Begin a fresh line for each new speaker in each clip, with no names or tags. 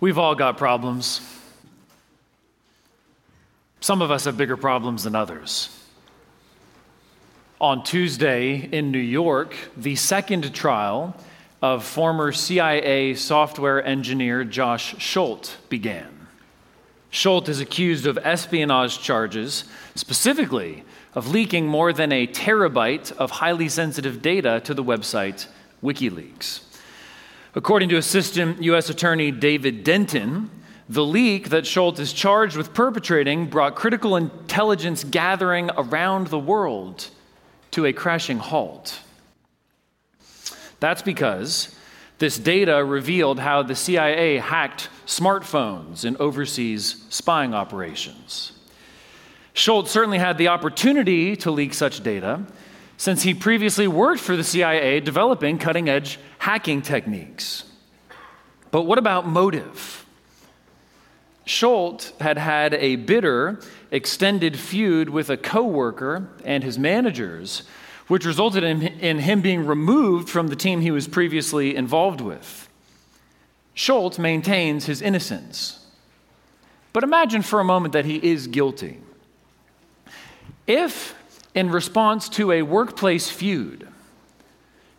We've all got problems. Some of us have bigger problems than others. On Tuesday in New York, the second trial of former CIA software engineer Josh Schult began. Schult is accused of espionage charges, specifically of leaking more than a terabyte of highly sensitive data to the website WikiLeaks. According to Assistant U.S. Attorney David Denton, the leak that Schult is charged with perpetrating brought critical intelligence gathering around the world to a crashing halt. That's because this data revealed how the CIA hacked smartphones in overseas spying operations. Schult certainly had the opportunity to leak such data since he previously worked for the CIA developing cutting edge hacking techniques. But what about motive? Schult had had a bitter, extended feud with a coworker and his managers, which resulted in, in him being removed from the team he was previously involved with. Schult maintains his innocence. But imagine for a moment that he is guilty. If, in response to a workplace feud,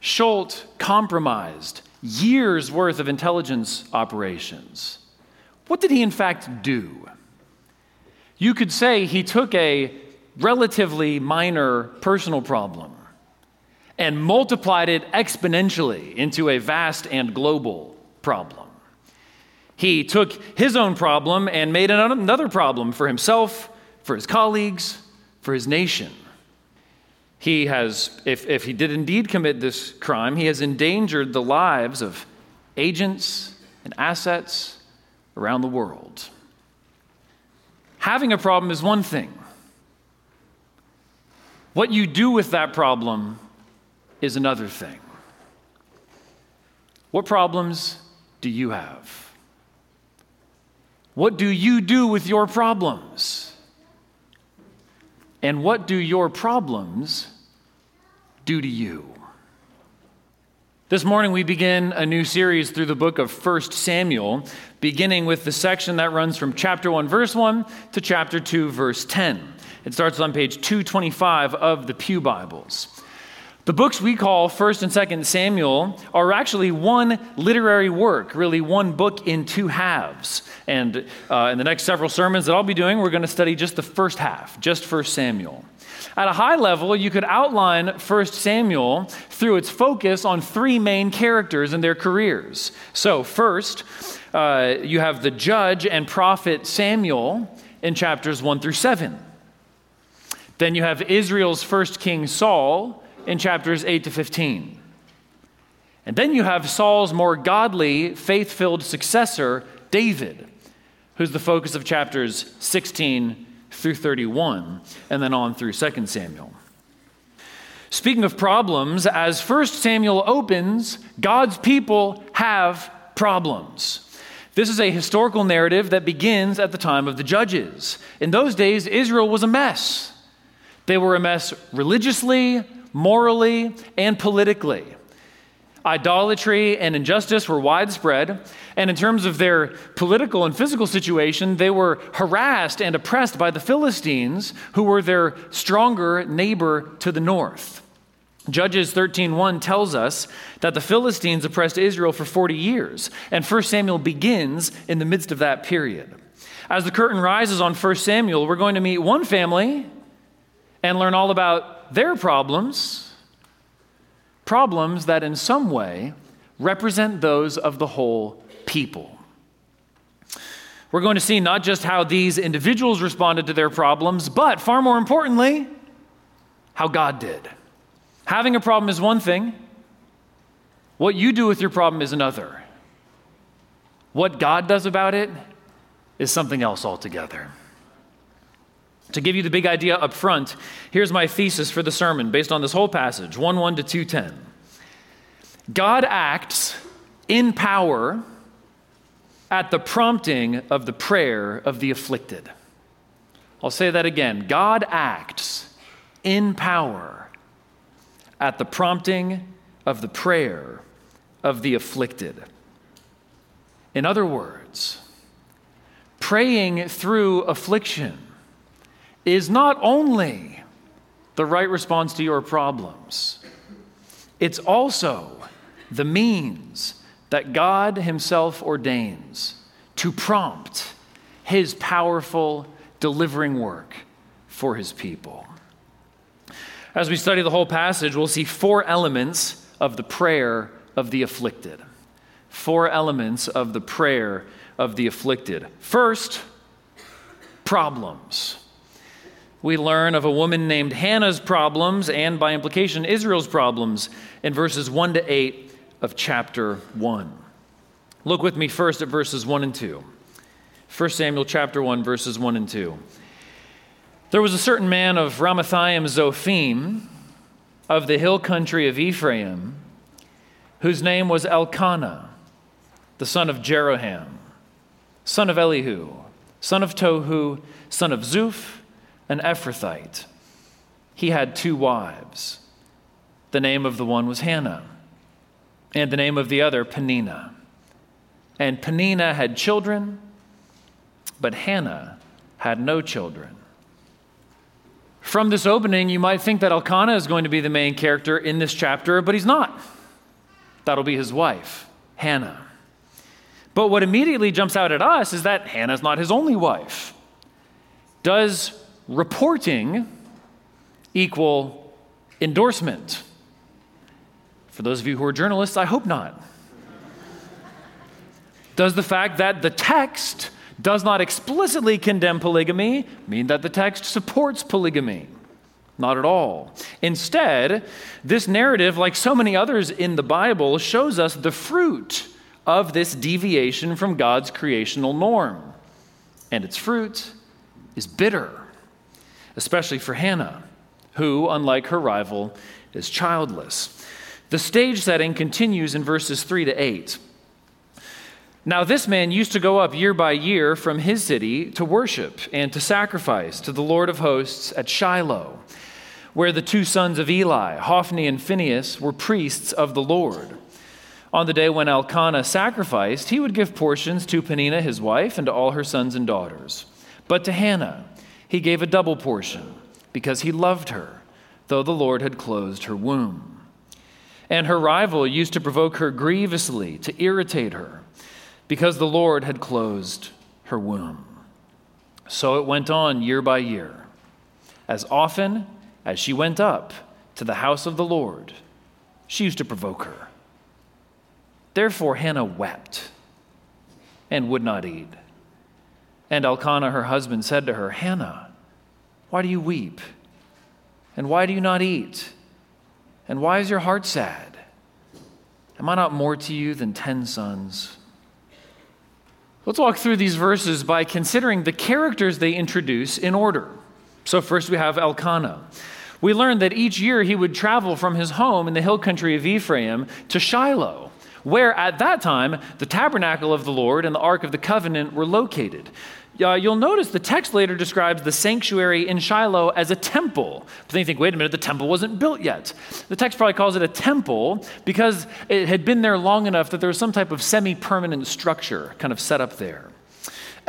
Schult compromised years worth of intelligence operations, what did he in fact do? You could say he took a relatively minor personal problem and multiplied it exponentially into a vast and global problem. He took his own problem and made another problem for himself, for his colleagues, for his nation. He has, if, if he did indeed commit this crime, he has endangered the lives of agents and assets around the world. Having a problem is one thing. What you do with that problem is another thing. What problems do you have? What do you do with your problems? And what do your problems do to you? This morning, we begin a new series through the book of 1 Samuel, beginning with the section that runs from chapter 1, verse 1 to chapter 2, verse 10. It starts on page 225 of the Pew Bibles. The books we call 1st and 2nd Samuel are actually one literary work, really one book in two halves. And uh, in the next several sermons that I'll be doing, we're going to study just the first half, just 1st Samuel. At a high level, you could outline 1 Samuel through its focus on three main characters and their careers. So, first, uh, you have the judge and prophet Samuel in chapters 1 through 7. Then you have Israel's first king Saul in chapters 8 to 15. And then you have Saul's more godly, faith filled successor, David, who's the focus of chapters 16 through 31, and then on through 2 Samuel. Speaking of problems, as 1 Samuel opens, God's people have problems. This is a historical narrative that begins at the time of the judges. In those days, Israel was a mess. They were a mess religiously, morally, and politically. Idolatry and injustice were widespread, and in terms of their political and physical situation, they were harassed and oppressed by the Philistines, who were their stronger neighbor to the north. Judges 13:1 tells us that the Philistines oppressed Israel for 40 years, and 1 Samuel begins in the midst of that period. As the curtain rises on 1 Samuel, we're going to meet one family and learn all about their problems problems that in some way represent those of the whole people. We're going to see not just how these individuals responded to their problems, but far more importantly, how God did. Having a problem is one thing, what you do with your problem is another. What God does about it is something else altogether. To give you the big idea up front, here's my thesis for the sermon based on this whole passage 1 1 to 210. God acts in power at the prompting of the prayer of the afflicted. I'll say that again. God acts in power at the prompting of the prayer of the afflicted. In other words, praying through affliction is not only the right response to your problems, it's also the means that God Himself ordains to prompt His powerful delivering work for His people. As we study the whole passage, we'll see four elements of the prayer of the afflicted. Four elements of the prayer of the afflicted. First, problems. We learn of a woman named Hannah's problems and, by implication, Israel's problems in verses 1 to 8 of chapter 1. Look with me first at verses 1 and 2. 1 Samuel chapter 1, verses 1 and 2. There was a certain man of Ramathaim Zophim of the hill country of Ephraim, whose name was Elkanah, the son of Jeroham, son of Elihu, son of Tohu, son of Zuph, an Ephrathite. He had two wives. The name of the one was Hannah, and the name of the other, Peninnah. And Peninnah had children, but Hannah had no children. From this opening, you might think that Elkanah is going to be the main character in this chapter, but he's not. That'll be his wife, Hannah. But what immediately jumps out at us is that Hannah's not his only wife. Does reporting equal endorsement? For those of you who are journalists, I hope not. Does the fact that the text does not explicitly condemn polygamy mean that the text supports polygamy. Not at all. Instead, this narrative, like so many others in the Bible, shows us the fruit of this deviation from God's creational norm. And its fruit is bitter, especially for Hannah, who, unlike her rival, is childless. The stage setting continues in verses 3 to 8. Now, this man used to go up year by year from his city to worship and to sacrifice to the Lord of hosts at Shiloh, where the two sons of Eli, Hophni and Phinehas, were priests of the Lord. On the day when Elkanah sacrificed, he would give portions to Peninnah his wife and to all her sons and daughters. But to Hannah he gave a double portion, because he loved her, though the Lord had closed her womb. And her rival used to provoke her grievously, to irritate her because the Lord had closed her womb. So it went on year by year. As often as she went up to the house of the Lord, she used to provoke her. Therefore, Hannah wept and would not eat. And Elkanah, her husband, said to her, Hannah, why do you weep? And why do you not eat? And why is your heart sad? Am I not more to you than ten sons? Let's walk through these verses by considering the characters they introduce in order. So, first we have Elkanah. We learn that each year he would travel from his home in the hill country of Ephraim to Shiloh, where at that time the tabernacle of the Lord and the Ark of the Covenant were located uh, you'll notice the text later describes the sanctuary in Shiloh as a temple. But then you think, wait a minute, the temple wasn't built yet. The text probably calls it a temple because it had been there long enough that there was some type of semi permanent structure kind of set up there.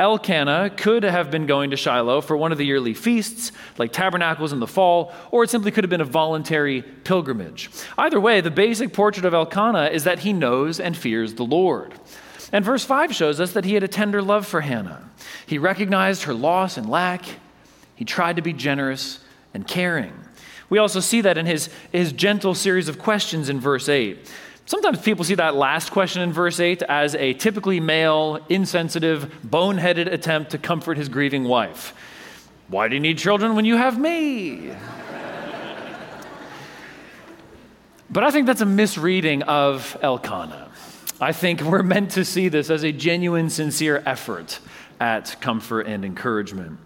Elkanah could have been going to Shiloh for one of the yearly feasts, like tabernacles in the fall, or it simply could have been a voluntary pilgrimage. Either way, the basic portrait of Elkanah is that he knows and fears the Lord. And verse 5 shows us that he had a tender love for Hannah. He recognized her loss and lack. He tried to be generous and caring. We also see that in his, his gentle series of questions in verse 8. Sometimes people see that last question in verse 8 as a typically male, insensitive, boneheaded attempt to comfort his grieving wife. Why do you need children when you have me? but I think that's a misreading of Elkanah. I think we're meant to see this as a genuine, sincere effort at comfort and encouragement.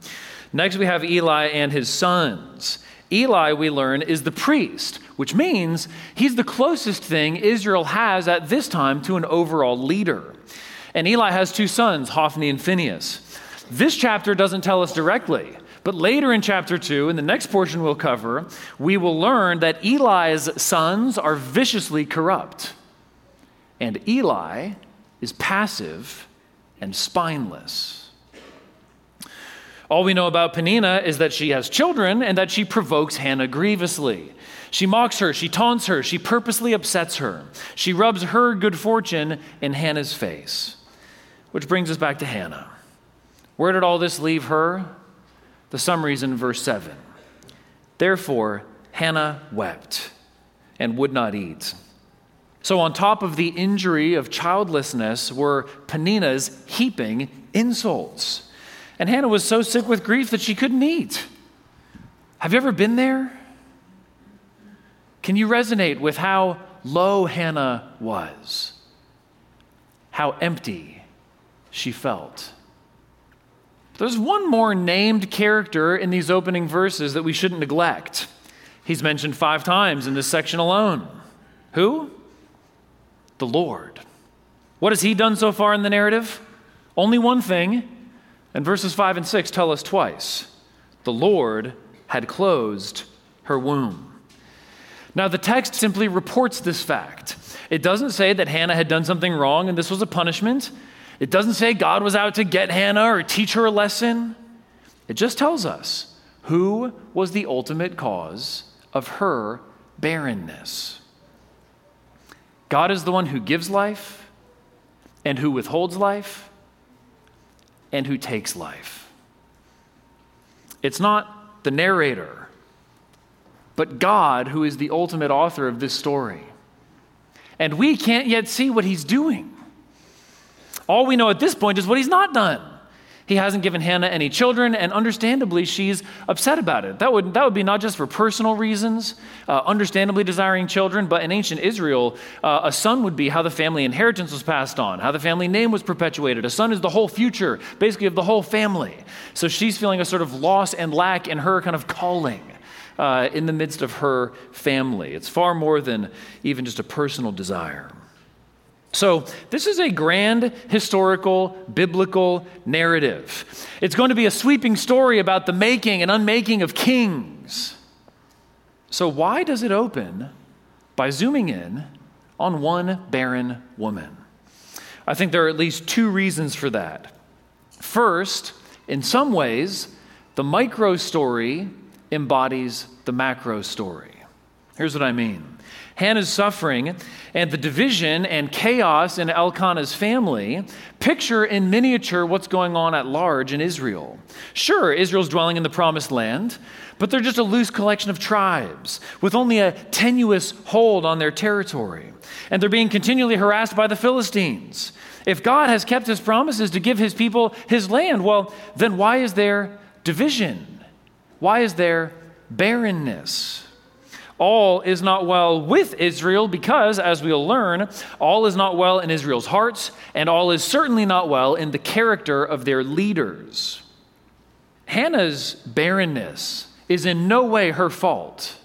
Next, we have Eli and his sons. Eli, we learn, is the priest, which means he's the closest thing Israel has at this time to an overall leader. And Eli has two sons, Hophni and Phinehas. This chapter doesn't tell us directly, but later in chapter 2, in the next portion we'll cover, we will learn that Eli's sons are viciously corrupt. And Eli is passive and spineless. All we know about Peninnah is that she has children and that she provokes Hannah grievously. She mocks her, she taunts her, she purposely upsets her. She rubs her good fortune in Hannah's face. Which brings us back to Hannah. Where did all this leave her? The summary is in verse 7. Therefore, Hannah wept and would not eat. So, on top of the injury of childlessness, were Peninnah's heaping insults. And Hannah was so sick with grief that she couldn't eat. Have you ever been there? Can you resonate with how low Hannah was? How empty she felt? There's one more named character in these opening verses that we shouldn't neglect. He's mentioned five times in this section alone. Who? The Lord. What has he done so far in the narrative? Only one thing. And verses 5 and 6 tell us twice the Lord had closed her womb. Now, the text simply reports this fact. It doesn't say that Hannah had done something wrong and this was a punishment. It doesn't say God was out to get Hannah or teach her a lesson. It just tells us who was the ultimate cause of her barrenness. God is the one who gives life and who withholds life and who takes life. It's not the narrator, but God who is the ultimate author of this story. And we can't yet see what he's doing. All we know at this point is what he's not done. He hasn't given Hannah any children, and understandably, she's upset about it. That would, that would be not just for personal reasons, uh, understandably desiring children, but in ancient Israel, uh, a son would be how the family inheritance was passed on, how the family name was perpetuated. A son is the whole future, basically, of the whole family. So she's feeling a sort of loss and lack in her kind of calling. Uh, in the midst of her family. It's far more than even just a personal desire. So, this is a grand historical biblical narrative. It's going to be a sweeping story about the making and unmaking of kings. So, why does it open by zooming in on one barren woman? I think there are at least two reasons for that. First, in some ways, the micro story embodies the macro story. Here's what I mean. Hannah's suffering and the division and chaos in Elkanah's family picture in miniature what's going on at large in Israel. Sure, Israel's dwelling in the promised land, but they're just a loose collection of tribes with only a tenuous hold on their territory. And they're being continually harassed by the Philistines. If God has kept his promises to give his people his land, well, then why is there division? Why is there barrenness? all is not well with Israel because, as we'll learn, all is not well in Israel's hearts, and all is certainly not well in the character of their leaders. Hannah's barrenness is in no way her fault.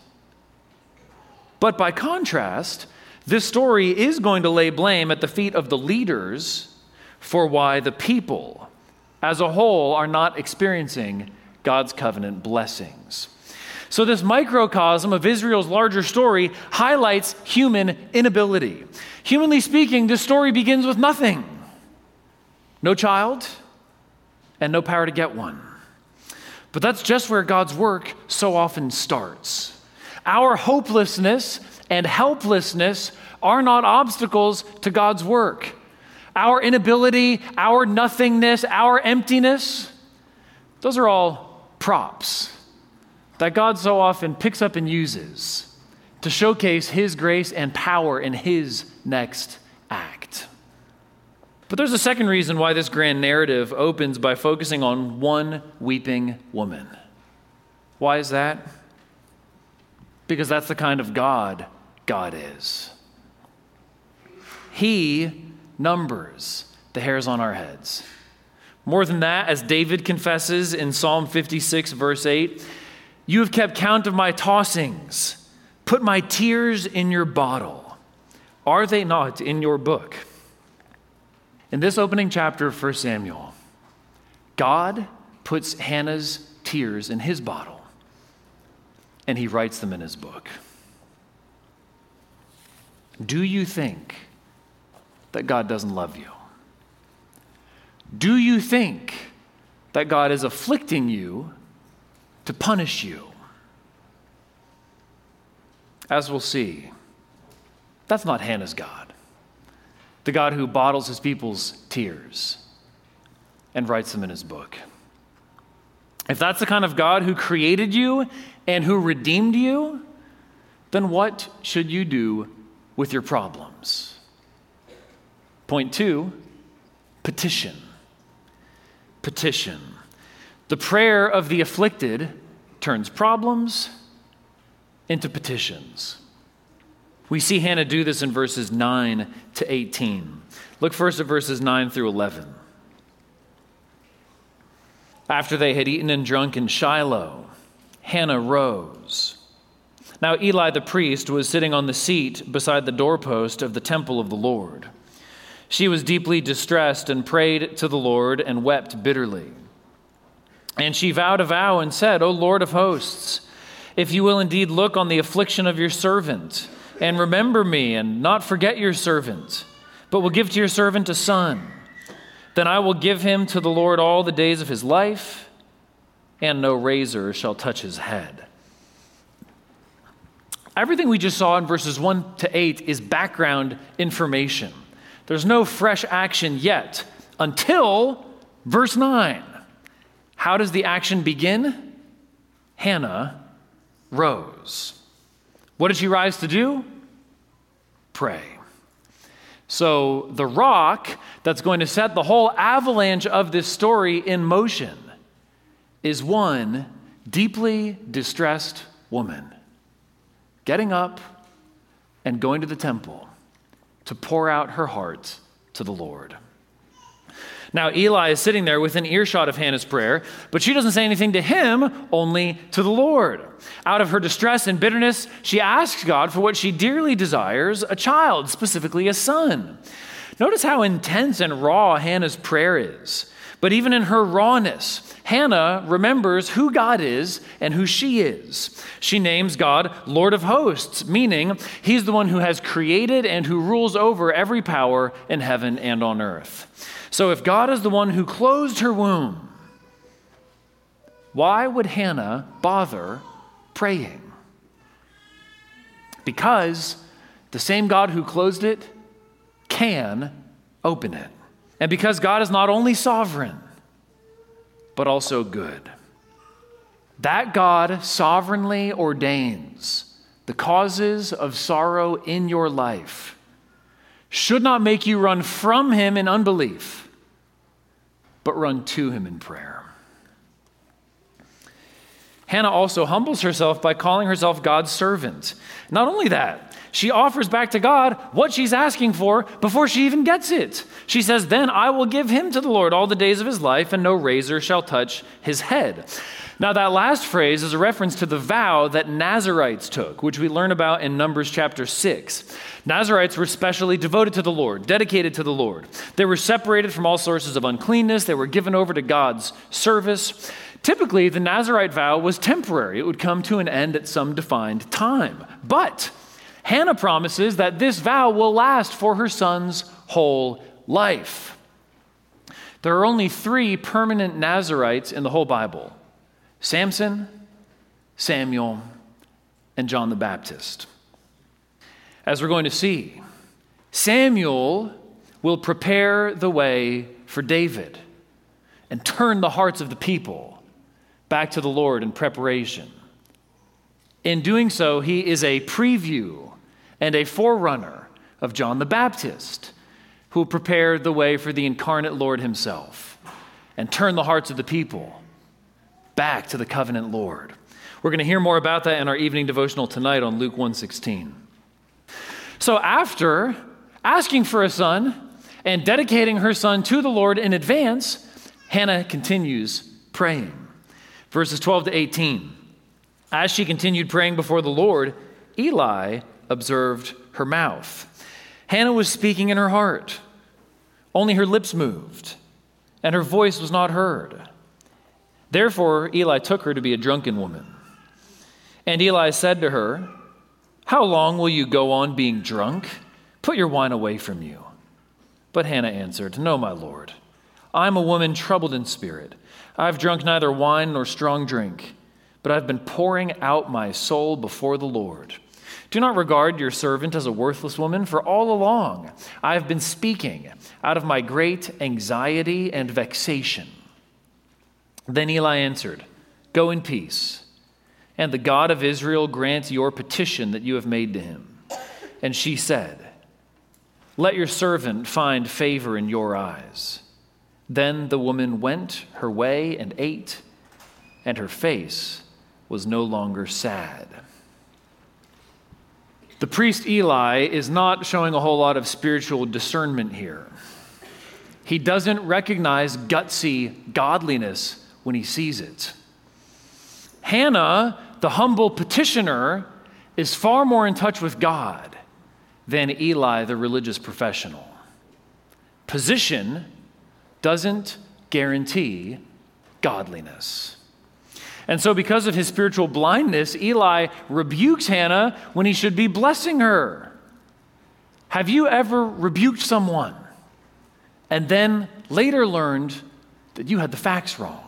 But by contrast, this story is going to lay blame at the feet of the leaders for why the people as a whole are not experiencing God's covenant blessings. So, this microcosm of Israel's larger story highlights human inability. Humanly speaking, this story begins with nothing no child and no power to get one. But that's just where God's work so often starts. Our hopelessness and helplessness are not obstacles to God's work. Our inability, our nothingness, our emptiness, those are all props that God so often picks up and uses to showcase His grace and power in His next act. But there's a second reason why this grand narrative opens by focusing on one weeping woman. Why is that? Because that's the kind of God God is. He numbers the hairs on our heads. More than that, as David confesses in Psalm 56, verse 8, you have kept count of my tossings, put my tears in your bottle. Are they not in your book? In this opening chapter of 1 Samuel, God puts Hannah's tears in his bottle and he writes them in his book. Do you think that God doesn't love you? Do you think that God is afflicting you to punish you? As we'll see, that's not Hannah's God, the God who bottles his people's tears and writes them in his book. If that's the kind of God who created you and who redeemed you, then what should you do with your problems? Point two petition. Petition. The prayer of the afflicted turns problems into petitions. We see Hannah do this in verses 9 to 18. Look first at verses 9 through 11. After they had eaten and drunk in Shiloh, Hannah rose. Now Eli the priest was sitting on the seat beside the doorpost of the temple of the Lord. She was deeply distressed and prayed to the Lord and wept bitterly. And she vowed a vow and said, O Lord of hosts, if you will indeed look on the affliction of your servant, and remember me, and not forget your servant, but will give to your servant a son, then I will give him to the Lord all the days of his life, and no razor shall touch his head. Everything we just saw in verses 1 to 8 is background information. There's no fresh action yet until verse 9. How does the action begin? Hannah rose. What did she rise to do? Pray. So, the rock that's going to set the whole avalanche of this story in motion is one deeply distressed woman getting up and going to the temple to pour out her heart to the Lord. Now, Eli is sitting there within earshot of Hannah's prayer, but she doesn't say anything to him, only to the Lord. Out of her distress and bitterness, she asks God for what she dearly desires a child, specifically a son. Notice how intense and raw Hannah's prayer is. But even in her rawness, Hannah remembers who God is and who she is. She names God Lord of hosts, meaning he's the one who has created and who rules over every power in heaven and on earth. So if God is the one who closed her womb, why would Hannah bother praying? Because the same God who closed it can open it. And because God is not only sovereign, but also good. That God sovereignly ordains the causes of sorrow in your life should not make you run from Him in unbelief, but run to Him in prayer. Hannah also humbles herself by calling herself God's servant. Not only that, she offers back to God what she's asking for before she even gets it. She says, Then I will give him to the Lord all the days of his life, and no razor shall touch his head. Now, that last phrase is a reference to the vow that Nazarites took, which we learn about in Numbers chapter 6. Nazarites were specially devoted to the Lord, dedicated to the Lord. They were separated from all sources of uncleanness, they were given over to God's service. Typically, the Nazarite vow was temporary, it would come to an end at some defined time. But Hannah promises that this vow will last for her son's whole life. There are only three permanent Nazarites in the whole Bible Samson, Samuel, and John the Baptist. As we're going to see, Samuel will prepare the way for David and turn the hearts of the people back to the Lord in preparation. In doing so, he is a preview and a forerunner of John the Baptist, who prepared the way for the incarnate Lord himself and turn the hearts of the people back to the covenant Lord. We're going to hear more about that in our evening devotional tonight on Luke 116. So after asking for a son and dedicating her son to the Lord in advance, Hannah continues praying. Verses 12 to 18. As she continued praying before the Lord, Eli observed her mouth. Hannah was speaking in her heart. Only her lips moved, and her voice was not heard. Therefore, Eli took her to be a drunken woman. And Eli said to her, How long will you go on being drunk? Put your wine away from you. But Hannah answered, No, my Lord. I'm a woman troubled in spirit. I've drunk neither wine nor strong drink, but I've been pouring out my soul before the Lord. Do not regard your servant as a worthless woman, for all along I have been speaking out of my great anxiety and vexation. Then Eli answered, Go in peace, and the God of Israel grant your petition that you have made to him. And she said, Let your servant find favor in your eyes. Then the woman went her way and ate, and her face was no longer sad. The priest Eli is not showing a whole lot of spiritual discernment here. He doesn't recognize gutsy godliness when he sees it. Hannah, the humble petitioner, is far more in touch with God than Eli, the religious professional. Position doesn't guarantee godliness. And so, because of his spiritual blindness, Eli rebukes Hannah when he should be blessing her. Have you ever rebuked someone and then later learned that you had the facts wrong?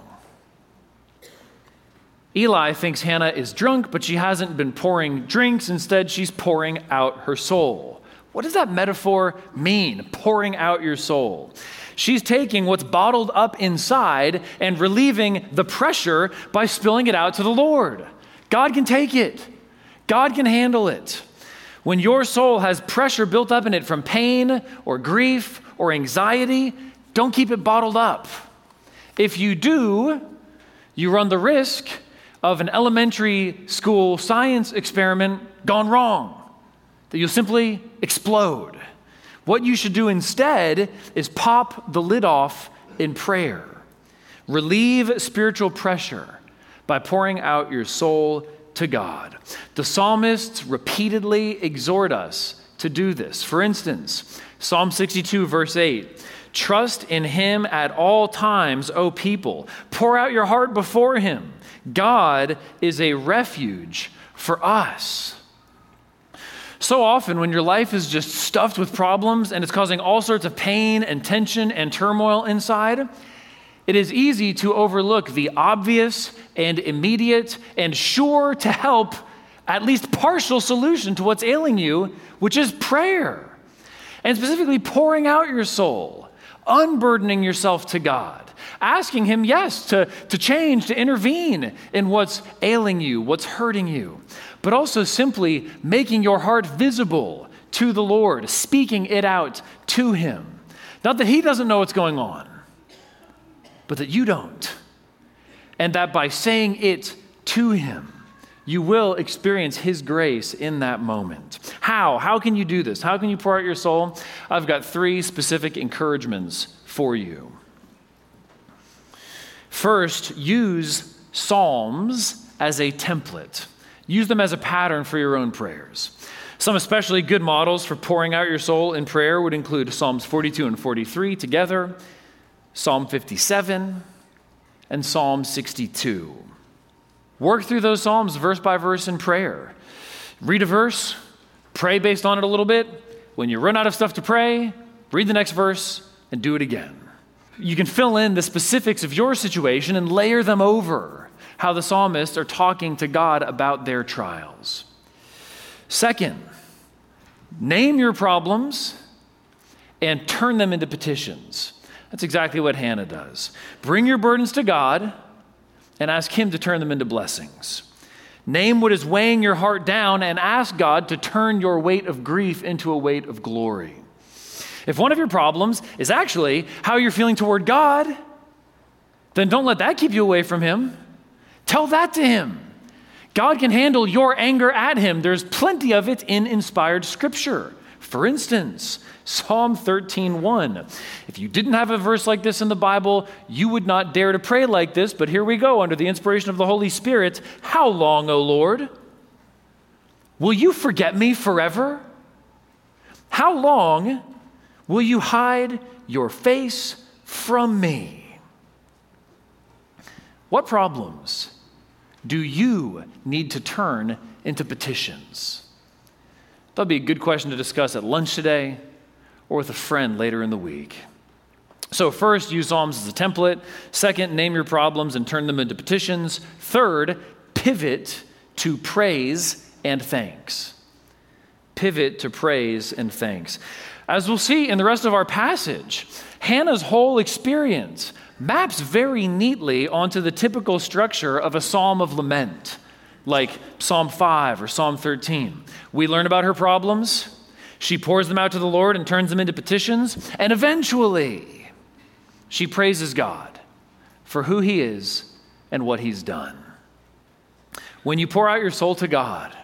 Eli thinks Hannah is drunk, but she hasn't been pouring drinks. Instead, she's pouring out her soul. What does that metaphor mean, pouring out your soul? She's taking what's bottled up inside and relieving the pressure by spilling it out to the Lord. God can take it, God can handle it. When your soul has pressure built up in it from pain or grief or anxiety, don't keep it bottled up. If you do, you run the risk of an elementary school science experiment gone wrong, that you'll simply explode. What you should do instead is pop the lid off in prayer. Relieve spiritual pressure by pouring out your soul to God. The psalmists repeatedly exhort us to do this. For instance, Psalm 62, verse 8 Trust in him at all times, O people. Pour out your heart before him. God is a refuge for us. So often, when your life is just stuffed with problems and it's causing all sorts of pain and tension and turmoil inside, it is easy to overlook the obvious and immediate and sure to help, at least partial solution to what's ailing you, which is prayer. And specifically, pouring out your soul, unburdening yourself to God, asking Him, yes, to, to change, to intervene in what's ailing you, what's hurting you but also simply making your heart visible to the Lord, speaking it out to Him. Not that He doesn't know what's going on, but that you don't. And that by saying it to Him, you will experience His grace in that moment. How? How can you do this? How can you pour out your soul? I've got three specific encouragements for you. First, use Psalms as a template. Use them as a pattern for your own prayers. Some especially good models for pouring out your soul in prayer would include Psalms 42 and 43 together, Psalm 57, and Psalm 62. Work through those Psalms verse by verse in prayer. Read a verse, pray based on it a little bit. When you run out of stuff to pray, read the next verse and do it again. You can fill in the specifics of your situation and layer them over how the psalmists are talking to God about their trials. Second, name your problems and turn them into petitions. That's exactly what Hannah does. Bring your burdens to God and ask Him to turn them into blessings. Name what is weighing your heart down and ask God to turn your weight of grief into a weight of glory. If one of your problems is actually how you're feeling toward God, then don't let that keep you away from Him. Tell that to him. God can handle your anger at him. There's plenty of it in inspired scripture. For instance, Psalm 13:1. If you didn't have a verse like this in the Bible, you would not dare to pray like this, but here we go under the inspiration of the Holy Spirit. How long, O Lord? Will you forget me forever? How long will you hide your face from me? What problems do you need to turn into petitions? That'll be a good question to discuss at lunch today or with a friend later in the week. So, first, use Psalms as a template. Second, name your problems and turn them into petitions. Third, pivot to praise and thanks. Pivot to praise and thanks. As we'll see in the rest of our passage, Hannah's whole experience maps very neatly onto the typical structure of a psalm of lament, like Psalm 5 or Psalm 13. We learn about her problems, she pours them out to the Lord and turns them into petitions, and eventually she praises God for who He is and what He's done. When you pour out your soul to God,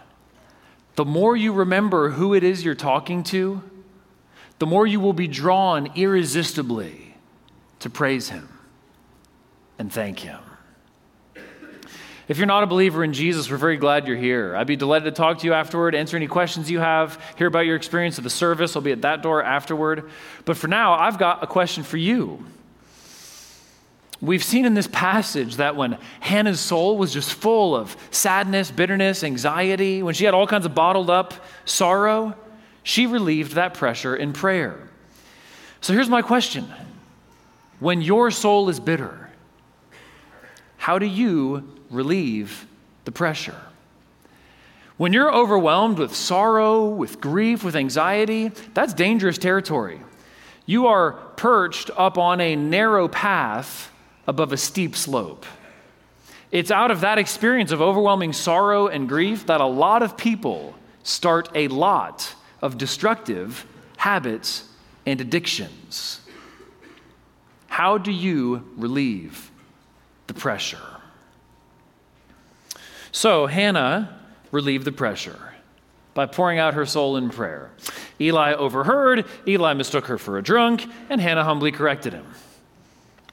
the more you remember who it is you're talking to, the more you will be drawn irresistibly to praise Him and thank Him. If you're not a believer in Jesus, we're very glad you're here. I'd be delighted to talk to you afterward, answer any questions you have, hear about your experience of the service. I'll be at that door afterward. But for now, I've got a question for you. We've seen in this passage that when Hannah's soul was just full of sadness, bitterness, anxiety, when she had all kinds of bottled up sorrow, she relieved that pressure in prayer. So here's my question When your soul is bitter, how do you relieve the pressure? When you're overwhelmed with sorrow, with grief, with anxiety, that's dangerous territory. You are perched up on a narrow path above a steep slope. It's out of that experience of overwhelming sorrow and grief that a lot of people start a lot of destructive habits and addictions. How do you relieve the pressure? So, Hannah relieved the pressure by pouring out her soul in prayer. Eli overheard, Eli mistook her for a drunk, and Hannah humbly corrected him.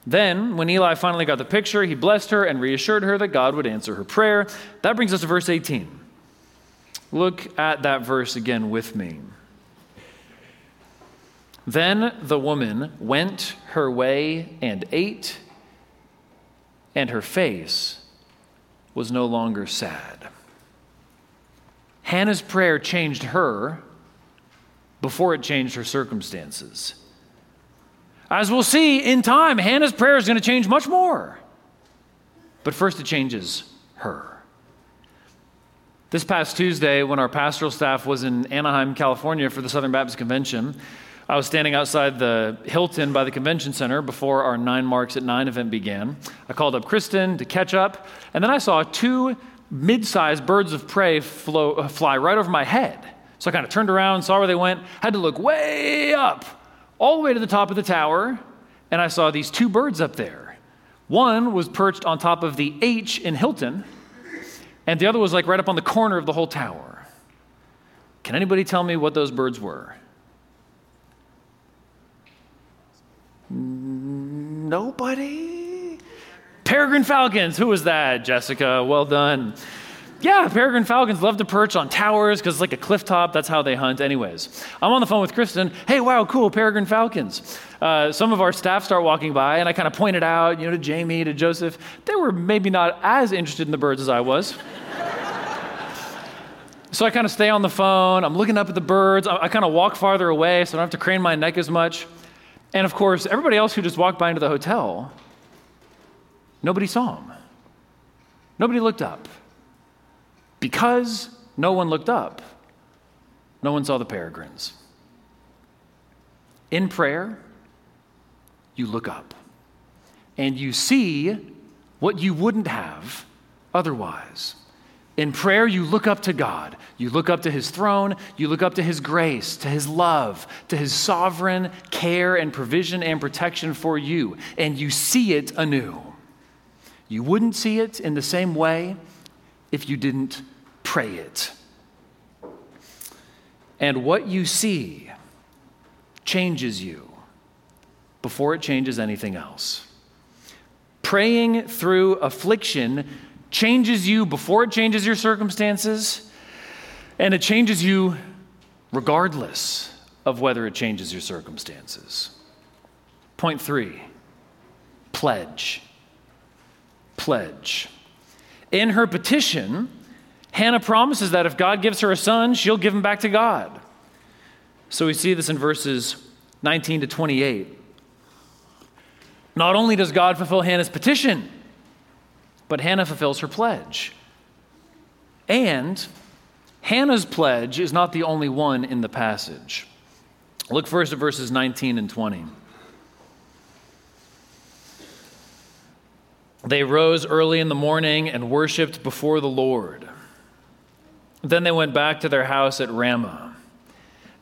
Then, when Eli finally got the picture, he blessed her and reassured her that God would answer her prayer. That brings us to verse 18. Look at that verse again with me. Then the woman went her way and ate, and her face was no longer sad. Hannah's prayer changed her before it changed her circumstances. As we'll see in time, Hannah's prayer is going to change much more. But first, it changes her. This past Tuesday, when our pastoral staff was in Anaheim, California for the Southern Baptist Convention, I was standing outside the Hilton by the convention center before our Nine Marks at Nine event began. I called up Kristen to catch up, and then I saw two mid sized birds of prey flow, fly right over my head. So I kind of turned around, saw where they went, had to look way up all the way to the top of the tower, and I saw these two birds up there. One was perched on top of the H in Hilton, and the other was like right up on the corner of the whole tower. Can anybody tell me what those birds were? Nobody? Peregrine falcons. Who was that, Jessica? Well done. Yeah, peregrine falcons love to perch on towers because it's like a cliff top. That's how they hunt, anyways. I'm on the phone with Kristen. Hey, wow, cool, peregrine falcons. Uh, some of our staff start walking by, and I kind of pointed out, you know, to Jamie, to Joseph. They were maybe not as interested in the birds as I was. so I kind of stay on the phone. I'm looking up at the birds. I, I kind of walk farther away so I don't have to crane my neck as much. And of course, everybody else who just walked by into the hotel, nobody saw him. Nobody looked up. Because no one looked up, no one saw the peregrines. In prayer, you look up and you see what you wouldn't have otherwise. In prayer, you look up to God. You look up to His throne. You look up to His grace, to His love, to His sovereign care and provision and protection for you. And you see it anew. You wouldn't see it in the same way if you didn't pray it. And what you see changes you before it changes anything else. Praying through affliction changes you before it changes your circumstances, and it changes you regardless of whether it changes your circumstances. Point three pledge. Pledge. In her petition, Hannah promises that if God gives her a son, she'll give him back to God. So we see this in verses 19 to 28. Not only does God fulfill Hannah's petition, but Hannah fulfills her pledge. And Hannah's pledge is not the only one in the passage. Look first at verses 19 and 20. They rose early in the morning and worshiped before the Lord. Then they went back to their house at Ramah.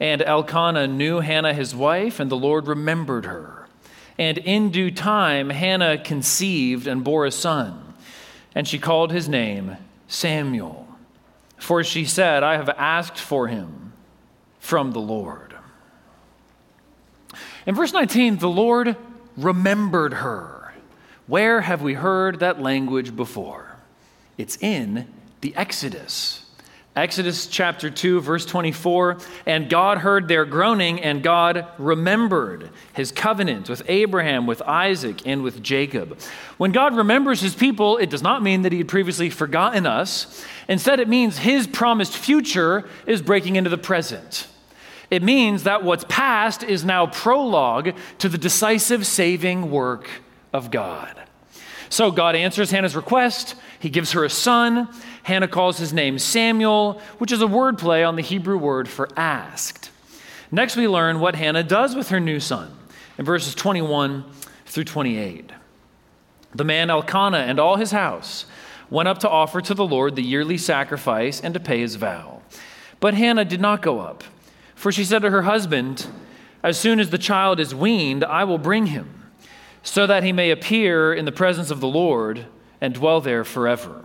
And Elkanah knew Hannah his wife, and the Lord remembered her. And in due time, Hannah conceived and bore a son, and she called his name Samuel. For she said, I have asked for him from the Lord. In verse 19, the Lord remembered her. Where have we heard that language before? It's in the Exodus. Exodus chapter 2, verse 24. And God heard their groaning, and God remembered his covenant with Abraham, with Isaac, and with Jacob. When God remembers his people, it does not mean that he had previously forgotten us. Instead, it means his promised future is breaking into the present. It means that what's past is now prologue to the decisive saving work of God. So God answers Hannah's request. He gives her a son. Hannah calls his name Samuel, which is a wordplay on the Hebrew word for asked. Next, we learn what Hannah does with her new son in verses 21 through 28. The man Elkanah and all his house went up to offer to the Lord the yearly sacrifice and to pay his vow. But Hannah did not go up, for she said to her husband, As soon as the child is weaned, I will bring him so that he may appear in the presence of the Lord and dwell there forever.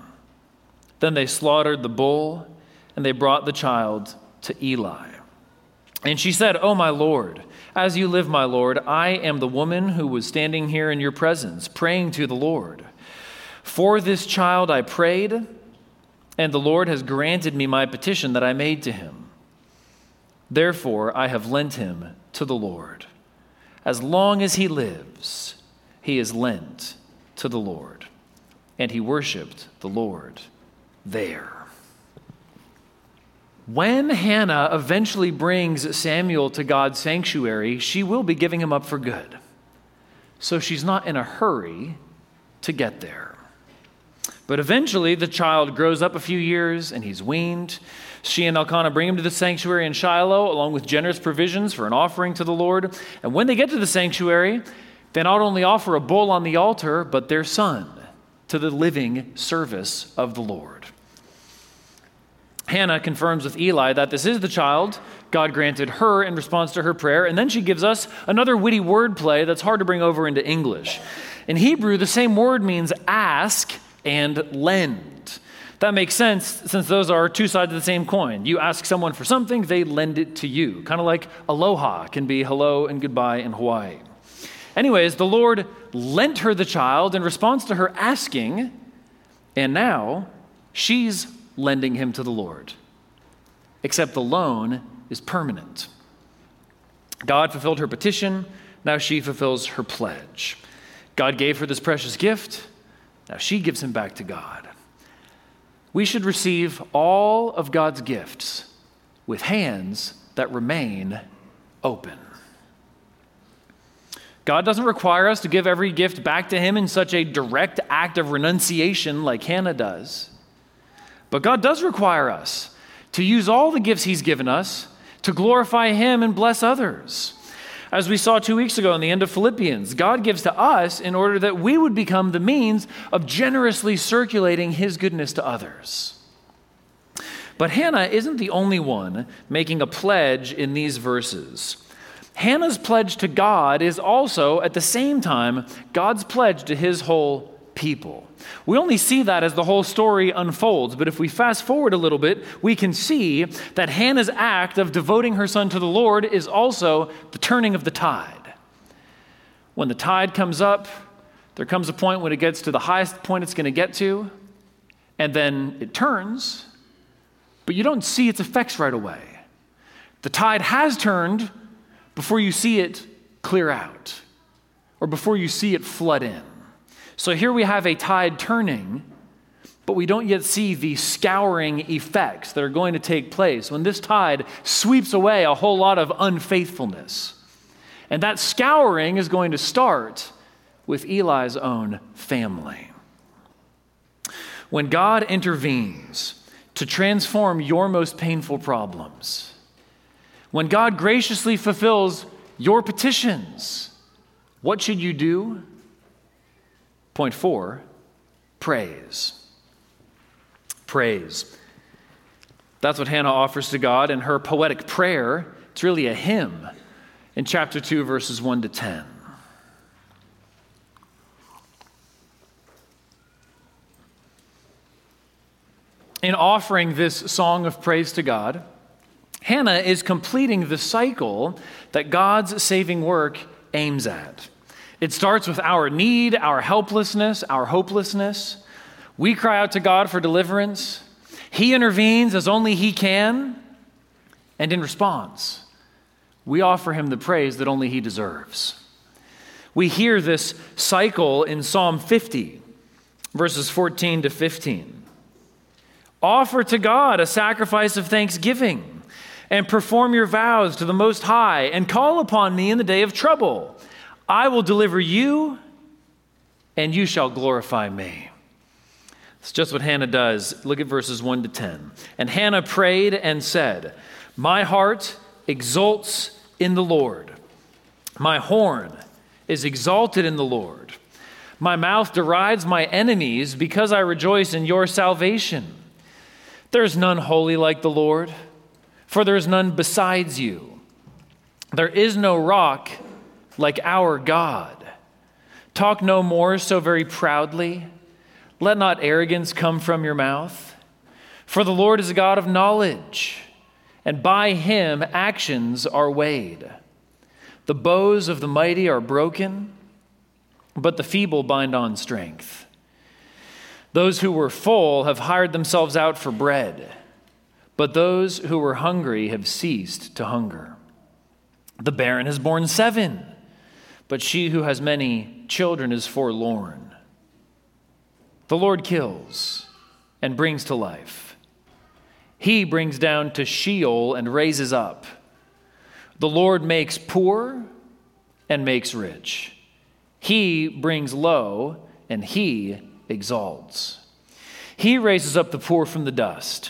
Then they slaughtered the bull, and they brought the child to Eli. And she said, Oh, my Lord, as you live, my Lord, I am the woman who was standing here in your presence, praying to the Lord. For this child I prayed, and the Lord has granted me my petition that I made to him. Therefore, I have lent him to the Lord. As long as he lives, he is lent to the Lord. And he worshiped the Lord there. When Hannah eventually brings Samuel to God's sanctuary, she will be giving him up for good. So she's not in a hurry to get there. But eventually, the child grows up a few years and he's weaned. She and Elkanah bring him to the sanctuary in Shiloh, along with generous provisions for an offering to the Lord. And when they get to the sanctuary, they not only offer a bull on the altar, but their son to the living service of the Lord. Hannah confirms with Eli that this is the child God granted her in response to her prayer, and then she gives us another witty wordplay that's hard to bring over into English. In Hebrew, the same word means ask and lend. That makes sense since those are two sides of the same coin. You ask someone for something, they lend it to you. Kind of like aloha can be hello and goodbye in Hawaii. Anyways, the Lord lent her the child in response to her asking, and now she's lending him to the Lord. Except the loan is permanent. God fulfilled her petition, now she fulfills her pledge. God gave her this precious gift, now she gives him back to God. We should receive all of God's gifts with hands that remain open. God doesn't require us to give every gift back to Him in such a direct act of renunciation like Hannah does. But God does require us to use all the gifts He's given us to glorify Him and bless others. As we saw two weeks ago in the end of Philippians, God gives to us in order that we would become the means of generously circulating His goodness to others. But Hannah isn't the only one making a pledge in these verses. Hannah's pledge to God is also, at the same time, God's pledge to his whole people. We only see that as the whole story unfolds, but if we fast forward a little bit, we can see that Hannah's act of devoting her son to the Lord is also the turning of the tide. When the tide comes up, there comes a point when it gets to the highest point it's going to get to, and then it turns, but you don't see its effects right away. The tide has turned before you see it clear out or before you see it flood in. So here we have a tide turning, but we don't yet see the scouring effects that are going to take place when this tide sweeps away a whole lot of unfaithfulness. And that scouring is going to start with Eli's own family. When God intervenes to transform your most painful problems, when God graciously fulfills your petitions, what should you do? Point four praise. Praise. That's what Hannah offers to God in her poetic prayer. It's really a hymn in chapter 2, verses 1 to 10. In offering this song of praise to God, Hannah is completing the cycle that God's saving work aims at. It starts with our need, our helplessness, our hopelessness. We cry out to God for deliverance. He intervenes as only He can. And in response, we offer Him the praise that only He deserves. We hear this cycle in Psalm 50, verses 14 to 15. Offer to God a sacrifice of thanksgiving and perform your vows to the Most High and call upon me in the day of trouble. I will deliver you, and you shall glorify me. It's just what Hannah does. Look at verses 1 to 10. And Hannah prayed and said, My heart exults in the Lord, my horn is exalted in the Lord. My mouth derides my enemies because I rejoice in your salvation. There is none holy like the Lord, for there is none besides you. There is no rock like our God. Talk no more so very proudly. Let not arrogance come from your mouth. For the Lord is a God of knowledge, and by him actions are weighed. The bows of the mighty are broken, but the feeble bind on strength. Those who were full have hired themselves out for bread, but those who were hungry have ceased to hunger. The barren has borne seven but she who has many children is forlorn. The Lord kills and brings to life. He brings down to Sheol and raises up. The Lord makes poor and makes rich. He brings low and he exalts. He raises up the poor from the dust.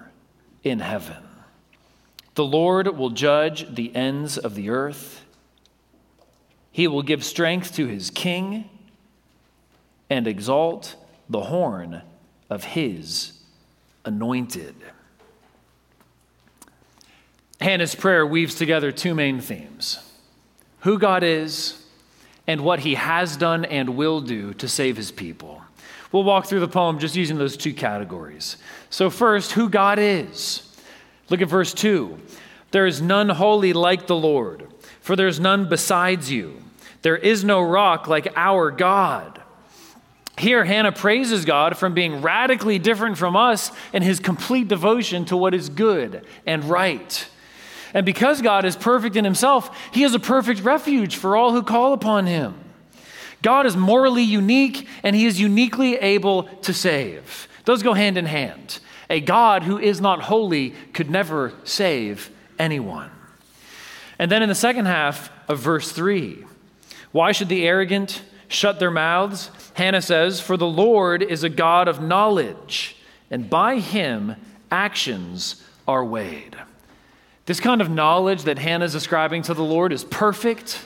in heaven. The Lord will judge the ends of the earth. He will give strength to his king and exalt the horn of his anointed. Hannah's prayer weaves together two main themes who God is and what he has done and will do to save his people. We'll walk through the poem just using those two categories. So, first, who God is. Look at verse 2. There is none holy like the Lord for there's none besides you. There is no rock like our God. Here, Hannah praises God from being radically different from us in his complete devotion to what is good and right. And because God is perfect in himself, he is a perfect refuge for all who call upon him. God is morally unique and he is uniquely able to save. Those go hand in hand. A God who is not holy could never save anyone. And then in the second half of verse 3, why should the arrogant shut their mouths? Hannah says, For the Lord is a God of knowledge, and by him actions are weighed. This kind of knowledge that Hannah is ascribing to the Lord is perfect,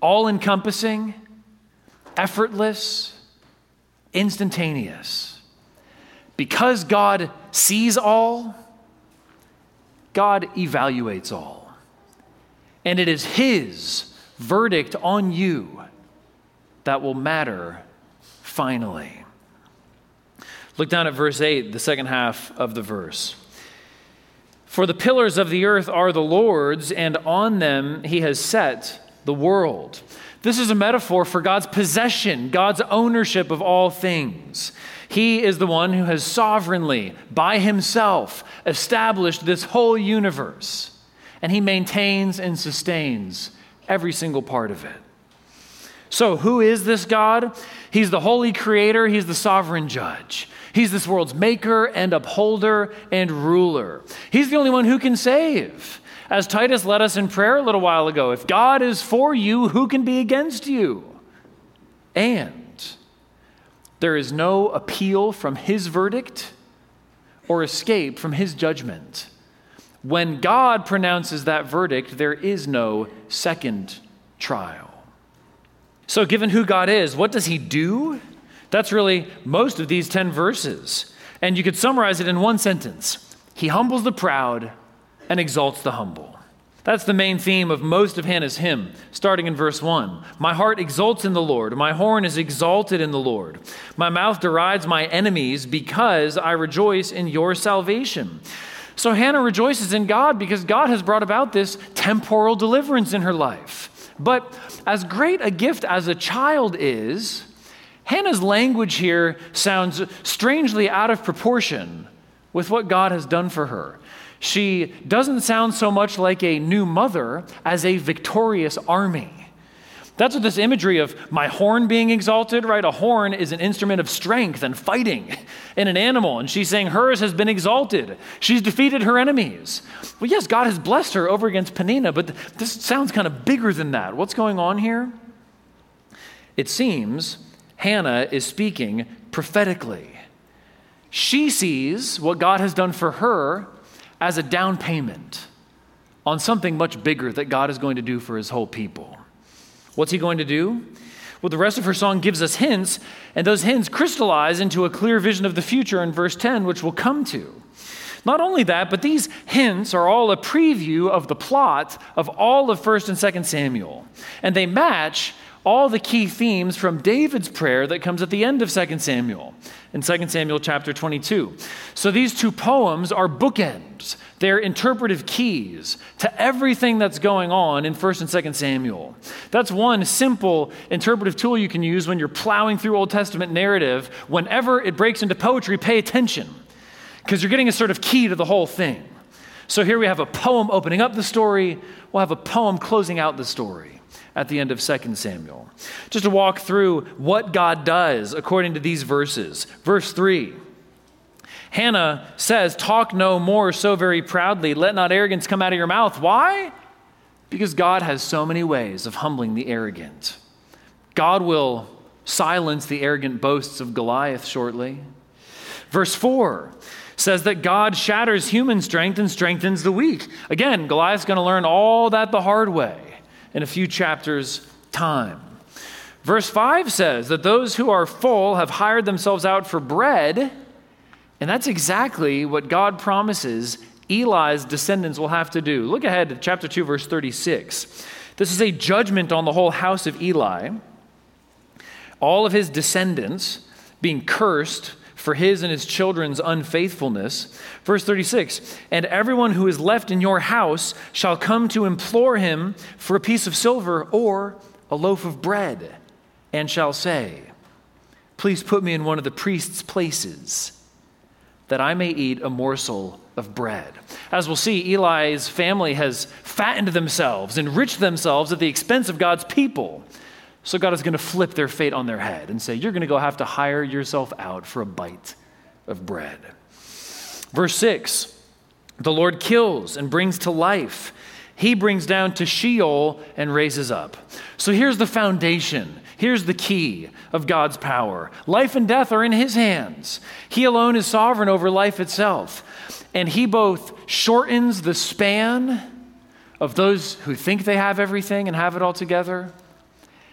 all encompassing, effortless, instantaneous. Because God sees all, God evaluates all. And it is His verdict on you that will matter finally. Look down at verse 8, the second half of the verse. For the pillars of the earth are the Lord's, and on them he has set the world. This is a metaphor for God's possession, God's ownership of all things. He is the one who has sovereignly, by himself, established this whole universe, and he maintains and sustains every single part of it. So, who is this God? He's the holy creator, he's the sovereign judge. He's this world's maker and upholder and ruler. He's the only one who can save. As Titus led us in prayer a little while ago, if God is for you, who can be against you? And there is no appeal from his verdict or escape from his judgment. When God pronounces that verdict, there is no second trial. So, given who God is, what does he do? That's really most of these 10 verses. And you could summarize it in one sentence He humbles the proud and exalts the humble. That's the main theme of most of Hannah's hymn, starting in verse 1. My heart exults in the Lord. My horn is exalted in the Lord. My mouth derides my enemies because I rejoice in your salvation. So Hannah rejoices in God because God has brought about this temporal deliverance in her life. But as great a gift as a child is, Hannah's language here sounds strangely out of proportion with what God has done for her. She doesn't sound so much like a new mother as a victorious army. That's what this imagery of my horn being exalted, right? A horn is an instrument of strength and fighting in an animal. And she's saying hers has been exalted. She's defeated her enemies. Well, yes, God has blessed her over against Peninnah, but this sounds kind of bigger than that. What's going on here? It seems Hannah is speaking prophetically. She sees what God has done for her as a down payment on something much bigger that God is going to do for his whole people. What's he going to do? Well, the rest of her song gives us hints, and those hints crystallize into a clear vision of the future in verse 10, which we'll come to. Not only that, but these hints are all a preview of the plot of all of 1st and 2nd Samuel. And they match all the key themes from David's prayer that comes at the end of 2 Samuel, in 2 Samuel chapter 22. So these two poems are bookends. They're interpretive keys to everything that's going on in 1 and 2 Samuel. That's one simple interpretive tool you can use when you're plowing through Old Testament narrative. Whenever it breaks into poetry, pay attention because you're getting a sort of key to the whole thing. So here we have a poem opening up the story, we'll have a poem closing out the story at the end of 2 Samuel. Just to walk through what God does according to these verses. Verse 3 Hannah says, Talk no more so very proudly. Let not arrogance come out of your mouth. Why? Because God has so many ways of humbling the arrogant. God will silence the arrogant boasts of Goliath shortly. Verse 4 says that God shatters human strength and strengthens the weak. Again, Goliath's going to learn all that the hard way in a few chapters' time. Verse 5 says that those who are full have hired themselves out for bread, and that's exactly what God promises Eli's descendants will have to do. Look ahead to chapter 2, verse 36. This is a judgment on the whole house of Eli. All of his descendants being cursed for his and his children's unfaithfulness. Verse 36 And everyone who is left in your house shall come to implore him for a piece of silver or a loaf of bread, and shall say, Please put me in one of the priest's places, that I may eat a morsel of bread. As we'll see, Eli's family has fattened themselves, enriched themselves at the expense of God's people. So God is going to flip their fate on their head and say, You're going to go have to hire yourself out for a bite of bread. Verse 6 The Lord kills and brings to life. He brings down to Sheol and raises up. So here's the foundation. Here's the key of God's power life and death are in His hands. He alone is sovereign over life itself. And He both shortens the span of those who think they have everything and have it all together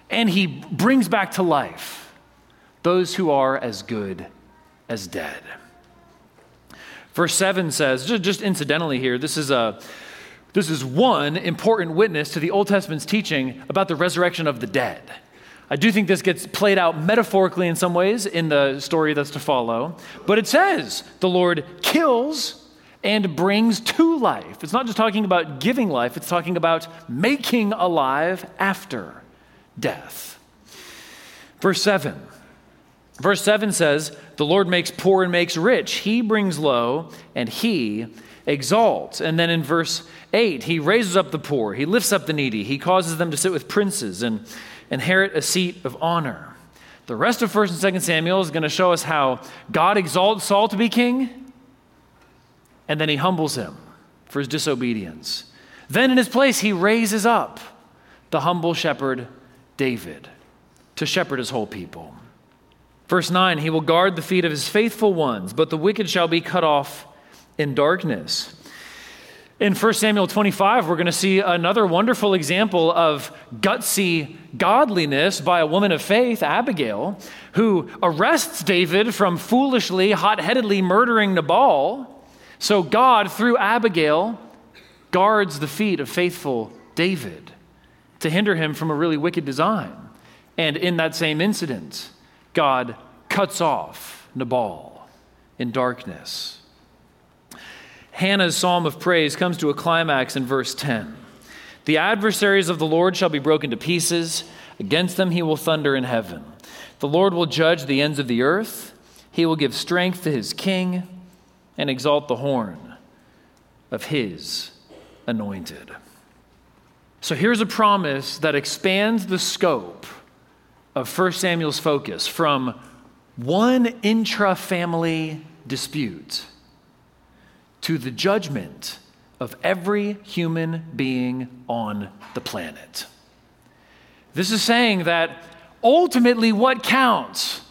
and he brings back to life those who are as good as dead. Verse 7 says, just incidentally here, this is, a, this is one important witness to the Old Testament's teaching about the resurrection of the dead. I do think this gets played out metaphorically in some ways in the story that's to follow, but it says the Lord kills and brings to life. It's not just talking about giving life, it's talking about making alive after death. Verse 7. Verse 7 says, The Lord makes poor and makes rich. He brings low and he exalts. And then in verse 8, he raises up the poor, he lifts up the needy, he causes them to sit with princes and inherit a seat of honor. The rest of 1st and 2nd Samuel is going to show us how God exalts Saul to be king, and then he humbles him for his disobedience. Then in his place, he raises up the humble shepherd David to shepherd his whole people. Verse 9, he will guard the feet of his faithful ones, but the wicked shall be cut off in darkness. In 1 Samuel 25, we're going to see another wonderful example of gutsy godliness by a woman of faith, Abigail, who arrests David from foolishly, hot headedly murdering Nabal. So God, through Abigail, guards the feet of faithful David to hinder him from a really wicked design. And in that same incident, God cuts off Nabal in darkness. Hannah's psalm of praise comes to a climax in verse 10. The adversaries of the Lord shall be broken to pieces, against them he will thunder in heaven. The Lord will judge the ends of the earth, he will give strength to his king and exalt the horn of his anointed. So here's a promise that expands the scope of 1 Samuel's focus from one intra family dispute to the judgment of every human being on the planet. This is saying that ultimately what counts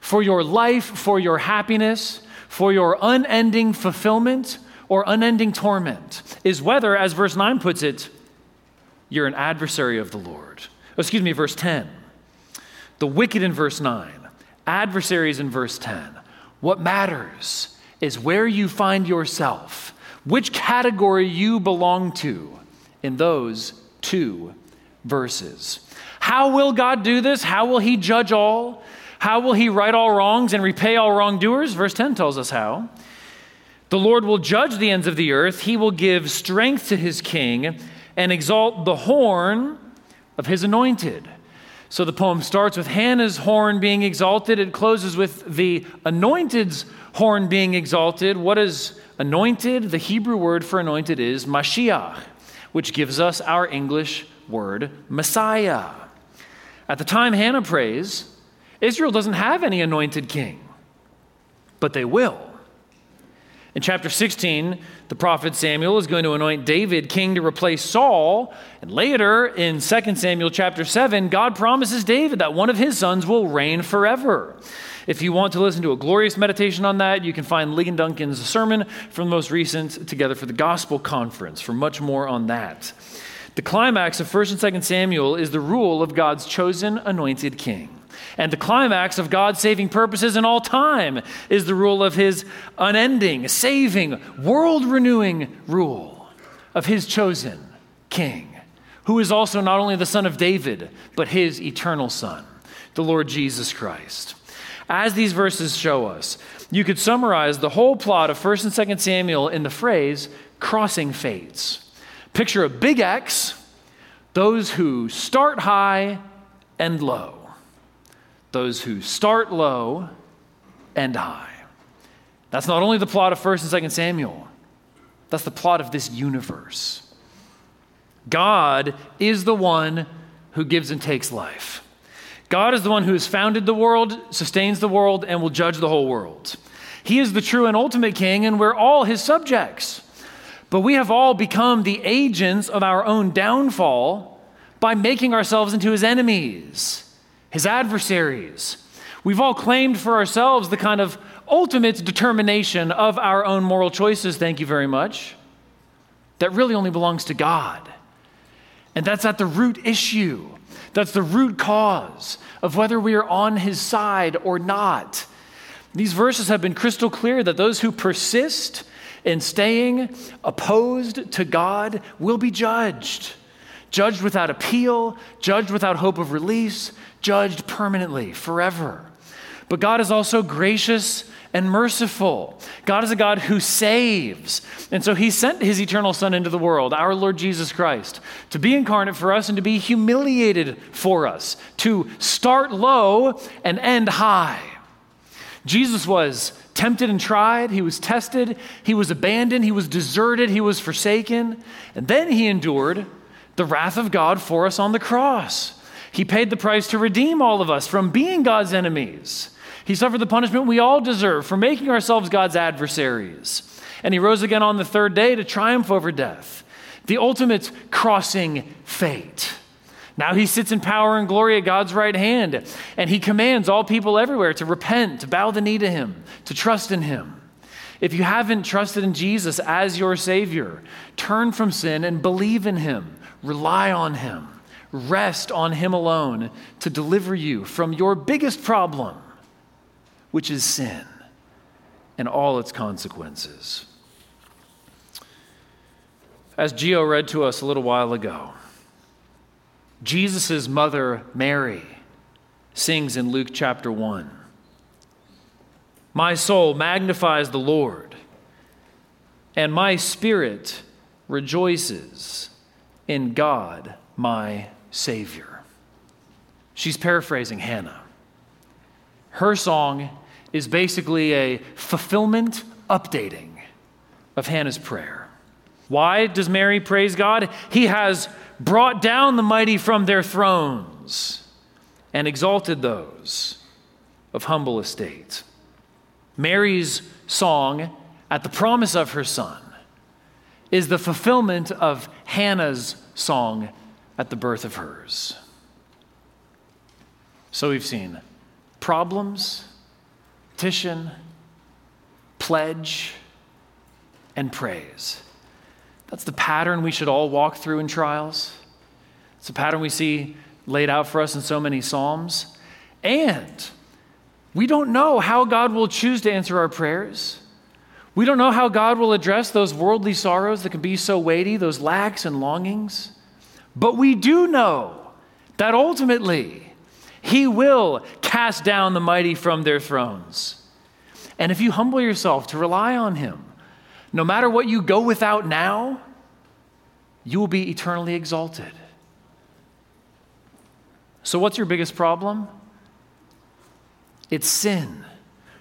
for your life, for your happiness, for your unending fulfillment or unending torment is whether, as verse 9 puts it, you're an adversary of the Lord. Oh, excuse me, verse 10. The wicked in verse 9, adversaries in verse 10. What matters is where you find yourself, which category you belong to in those two verses. How will God do this? How will He judge all? How will He right all wrongs and repay all wrongdoers? Verse 10 tells us how. The Lord will judge the ends of the earth, He will give strength to His king and exalt the horn of His anointed. So the poem starts with Hannah's horn being exalted. It closes with the anointed's horn being exalted. What is anointed? The Hebrew word for anointed is Mashiach, which gives us our English word Messiah. At the time Hannah prays, Israel doesn't have any anointed king, but they will. In chapter 16, the prophet Samuel is going to anoint David king to replace Saul. And later in 2 Samuel chapter 7, God promises David that one of his sons will reign forever. If you want to listen to a glorious meditation on that, you can find Ligon Duncan's sermon from the most recent Together for the Gospel conference for much more on that. The climax of 1st and 2nd Samuel is the rule of God's chosen anointed king. And the climax of God's saving purposes in all time is the rule of his unending, saving, world renewing rule of his chosen king, who is also not only the son of David, but his eternal son, the Lord Jesus Christ as these verses show us. You could summarize the whole plot of 1st and 2nd Samuel in the phrase crossing fates. Picture a big X, those who start high and low, those who start low and high. That's not only the plot of 1st and 2nd Samuel, that's the plot of this universe. God is the one who gives and takes life. God is the one who has founded the world, sustains the world, and will judge the whole world. He is the true and ultimate king, and we're all his subjects. But we have all become the agents of our own downfall by making ourselves into his enemies, his adversaries. We've all claimed for ourselves the kind of ultimate determination of our own moral choices, thank you very much, that really only belongs to God. And that's at the root issue That's the root cause of whether we are on his side or not. These verses have been crystal clear that those who persist in staying opposed to God will be judged. Judged without appeal, judged without hope of release, judged permanently, forever. But God is also gracious and merciful. God is a God who saves. And so he sent his eternal Son into the world, our Lord Jesus Christ, to be incarnate for us and to be humiliated for us, to start low and end high. Jesus was tempted and tried, he was tested, he was abandoned, he was deserted, he was forsaken, and then he endured the wrath of God for us on the cross. He paid the price to redeem all of us from being God's enemies. He suffered the punishment we all deserve for making ourselves God's adversaries. And he rose again on the third day to triumph over death, the ultimate crossing fate. Now he sits in power and glory at God's right hand, and he commands all people everywhere to repent, to bow the knee to him, to trust in him. If you haven't trusted in Jesus as your Savior, turn from sin and believe in him, rely on him, rest on him alone to deliver you from your biggest problem which is sin and all its consequences. As Gio read to us a little while ago, Jesus' mother, Mary, sings in Luke chapter 1 My soul magnifies the Lord, and my spirit rejoices in God, my Savior. She's paraphrasing Hannah. Her song is basically a fulfillment updating of Hannah's prayer. Why does Mary praise God? He has brought down the mighty from their thrones and exalted those of humble estate. Mary's song at the promise of her son is the fulfillment of Hannah's song at the birth of hers. So we've seen problems petition, pledge, and praise. That's the pattern we should all walk through in trials. It's a pattern we see laid out for us in so many Psalms. And we don't know how God will choose to answer our prayers. We don't know how God will address those worldly sorrows that can be so weighty, those lacks and longings. But we do know that ultimately, he will cast down the mighty from their thrones. And if you humble yourself to rely on Him, no matter what you go without now, you will be eternally exalted. So, what's your biggest problem? It's sin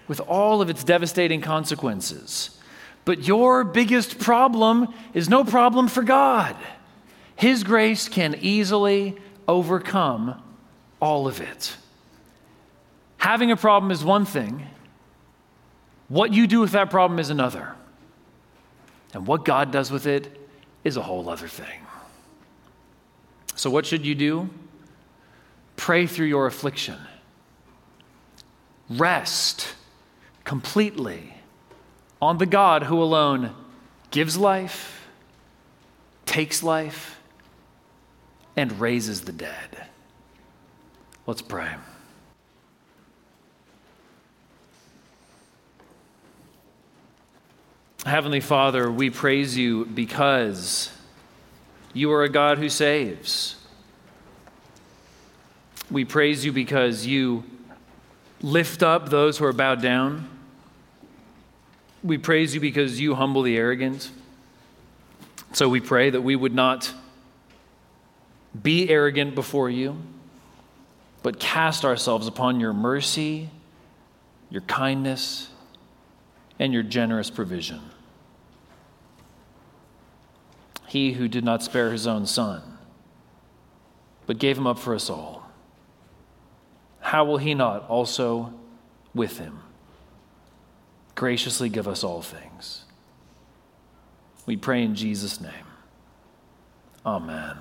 with all of its devastating consequences. But your biggest problem is no problem for God. His grace can easily overcome all of it. Having a problem is one thing, what you do with that problem is another. And what God does with it is a whole other thing. So, what should you do? Pray through your affliction. Rest completely on the God who alone gives life, takes life, and raises the dead. Let's pray. Heavenly Father, we praise you because you are a God who saves. We praise you because you lift up those who are bowed down. We praise you because you humble the arrogant. So we pray that we would not be arrogant before you but cast ourselves upon your mercy, your kindness, and your generous provision. He who did not spare his own son, but gave him up for us all, how will he not also with him graciously give us all things? We pray in Jesus' name. Amen.